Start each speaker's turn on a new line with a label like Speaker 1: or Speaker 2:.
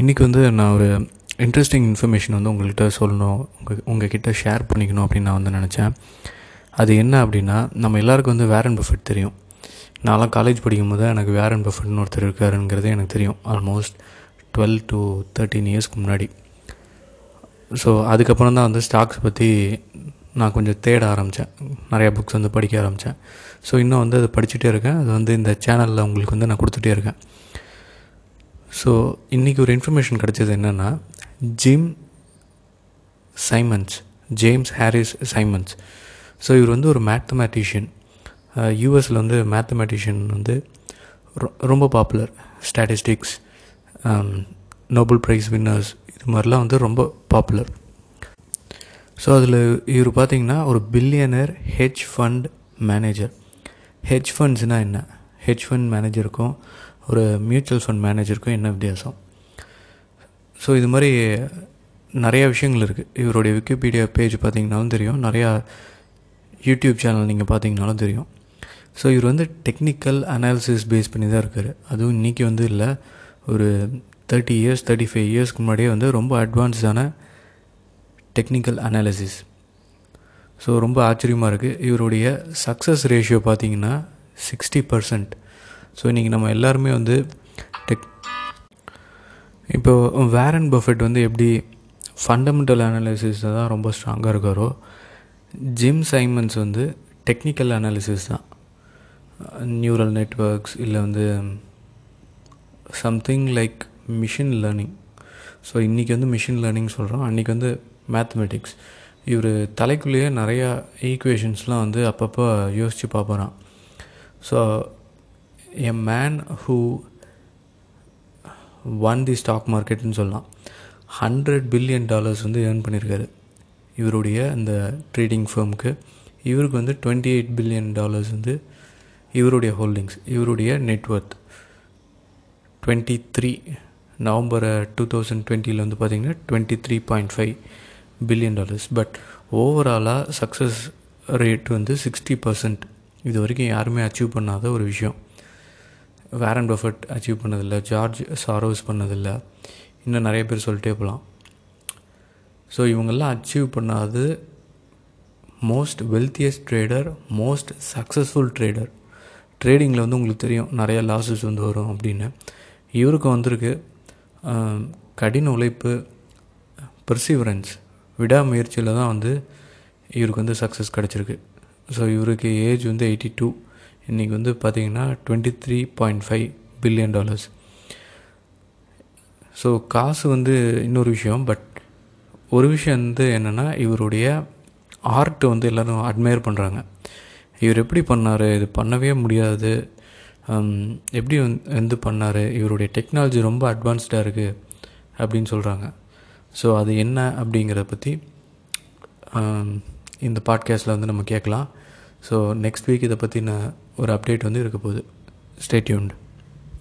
Speaker 1: இன்றைக்கி வந்து நான் ஒரு இன்ட்ரெஸ்டிங் இன்ஃபர்மேஷன் வந்து உங்கள்கிட்ட சொல்லணும் உங்கள் உங்ககிட்ட ஷேர் பண்ணிக்கணும் அப்படின்னு நான் வந்து நினச்சேன். அது என்ன அப்படின்னா நம்ம எல்லாருக்கும் வந்து வேரன் பஃபெட் தெரியும். நான்லாம் காலேஜ் படிக்கும் போது எனக்கு வேரன் பஃபெட்னு ஒருத்தர் இருக்காருங்கிறது எனக்கு தெரியும். ஆல்மோஸ்ட் டுவெல் டு தேர்ட்டீன் இயர்ஸ்க்கு முன்னாடி. ஸோ அதுக்கப்புறம் தான் வந்து ஸ்டாக்ஸ் பற்றி நான் கொஞ்சம் தேட ஆரம்பித்தேன் நிறையா புக்ஸ் வந்து படிக்க ஆரம்பித்தேன் ஸோ இன்னும் வந்து அதை படிச்சுட்டே இருக்கேன். அது வந்து இந்த சேனலில் உங்களுக்கு வந்து நான் கொடுத்துட்டே இருக்கேன். ஸோ இன்றைக்கி ஒரு இன்ஃபர்மேஷன் கிடச்சது என்னென்னா Jim Simons James Harris Simons so இவர் வந்து ஒரு மேத்தமேட்டிஷியன் யூஎஸில் uh, வந்து மேத்தமேட்டிஷியன் வந்து ரொ- ரொம்ப popular statistics Nobel prize winners இது மாதிரிலாம் வந்து ரொம்ப பாப்புலர் ஸோ அதில் இவர் பார்த்திங்கன்னா ஒரு billionaire hedge fund manager hedge ஃபண்ட்ஸ்னால் என்ன? ஹெட்ஜ் ஃபண்ட் மேனேஜருக்கும் ஒரு மியூச்சுவல் ஃபண்ட் மேனேஜருக்கும் என்ன வித்தியாசம்? ஸோ இது மாதிரி நிறையா விஷயங்கள் இருக்குது இவருடைய விக்கிபீடியா பேஜ் பார்த்திங்கனாலும் தெரியும். நிறையா யூடியூப் சேனல் நீங்கள் பார்த்தீங்கனாலும் தெரியும். ஸோ இவர் வந்து டெக்னிக்கல் அனாலிசிஸ் பேஸ் பண்ணி தான் இருக்கார். அதுவும் இன்றைக்கி வந்து இல்லை. ஒரு தேர்ட்டி இயர்ஸ் தேர்ட்டி ஃபைவ் இயர்ஸ்க்கு முன்னாடியே வந்து ரொம்ப அட்வான்ஸ்டான டெக்னிக்கல் அனாலிசிஸ் ஸோ ரொம்ப ஆச்சரியமாக இருக்குது இவருடைய சக்ஸஸ் ரேஷியோ பார்த்தீங்கன்னா சிக்ஸ்டி பர்சன்ட் ஸோ இன்றைக்கி நம்ம எல்லாருமே வந்து டெக் இப்போ வேரன் பஃபெட் வந்து எப்படி ஃபண்டமெண்டல் அனாலிசிஸில் தான் ரொம்ப ஸ்ட்ராங்காக இருக்காரோ ஜிம் சைமன்ஸ் வந்து டெக்னிக்கல் அனாலிசிஸ் தான். நியூரல் நெட்வொர்க்ஸ் இல்லை வந்து something like machine learning so இன்றைக்கி வந்து மிஷின் லேர்னிங் சொல்கிறோம் அன்றைக்கி வந்து மேத்தமெட்டிக்ஸ் இவர் தலைக்குள்ளேயே நிறையா ஈக்குவேஷன்ஸ்லாம் வந்து அப்பப்போ யோசித்து பார்ப்பறான் so a man who won the stock மார்க்கெட்னு சொல்லலாம். ஹண்ட்ரட் பில்லியன் டாலர்ஸ் வந்து ஏர்ன் பண்ணியிருக்காரு இவருடைய அந்த ட்ரேடிங் ஃபேர்முக்கு இவருக்கு வந்து டுவெண்ட்டி எயிட் பில்லியன் டாலர்ஸ் வந்து இவருடைய ஹோல்டிங்ஸ் இவருடைய net worth twenty three November two thousand டுவெண்ட்டியில் வந்து பார்த்திங்கன்னா twenty three point five billion dollars but ஓவராலாக சக்ஸஸ் ரேட் வந்து சிக்ஸ்டி பர்சன்ட் இது வரைக்கும் யாருமே அச்சீவ் பண்ணாத ஒரு விஷயம். வேரன் பஃபட் அச்சீவ் பண்ணதில்லை ஜார்ஜ் சாரோஸ் பண்ணதில்லை. இன்னும் நிறைய பேர் சொல்லிட்டே போகலாம். ஸோ இவங்கெல்லாம் அச்சீவ் பண்ணாது most wealthiest trader most successful trader ட்ரேடிங்கில் வந்து உங்களுக்கு தெரியும் நிறையா லாஸஸ் வந்து வரும் அப்படின்னு. இவருக்கு வந்திருக்கு கடின உழைப்பு பெர்சிவரன்ஸ் விடாமுயற்சியில் தான் வந்து இவருக்கு வந்து சக்ஸஸ் கிடச்சிருக்கு. ஸோ இவருக்கு ஏஜ் வந்து எயிட்டி டூ இன்றைக்கி வந்து பார்த்தீங்கன்னா twenty three point five billion dollars so காசு வந்து இன்னொரு விஷயம் பட் ஒரு விஷயம் வந்து என்னென்னா இவருடைய ஆர்ட் வந்து எல்லோரும் அட்மையர் பண்ணுறாங்க இவர் எப்படி பண்ணார்? இது பண்ணவே முடியாது. எப்படி வந்து வந்து பண்ணார்? இவருடைய டெக்னாலஜி ரொம்ப அட்வான்ஸ்டாக இருக்குது அப்படின்னு சொல்கிறாங்க ஸோ அது என்ன அப்படிங்கிறத பற்றி இந்த பாட்காஸ்ட்டில் வந்து நம்ம கேட்கலாம். ஸோ நெக்ஸ்ட் வீக் இதை பற்றின ஒரு அப்டேட் வந்து இருக்க போகுது. ஸ்டேட்யூன்ட்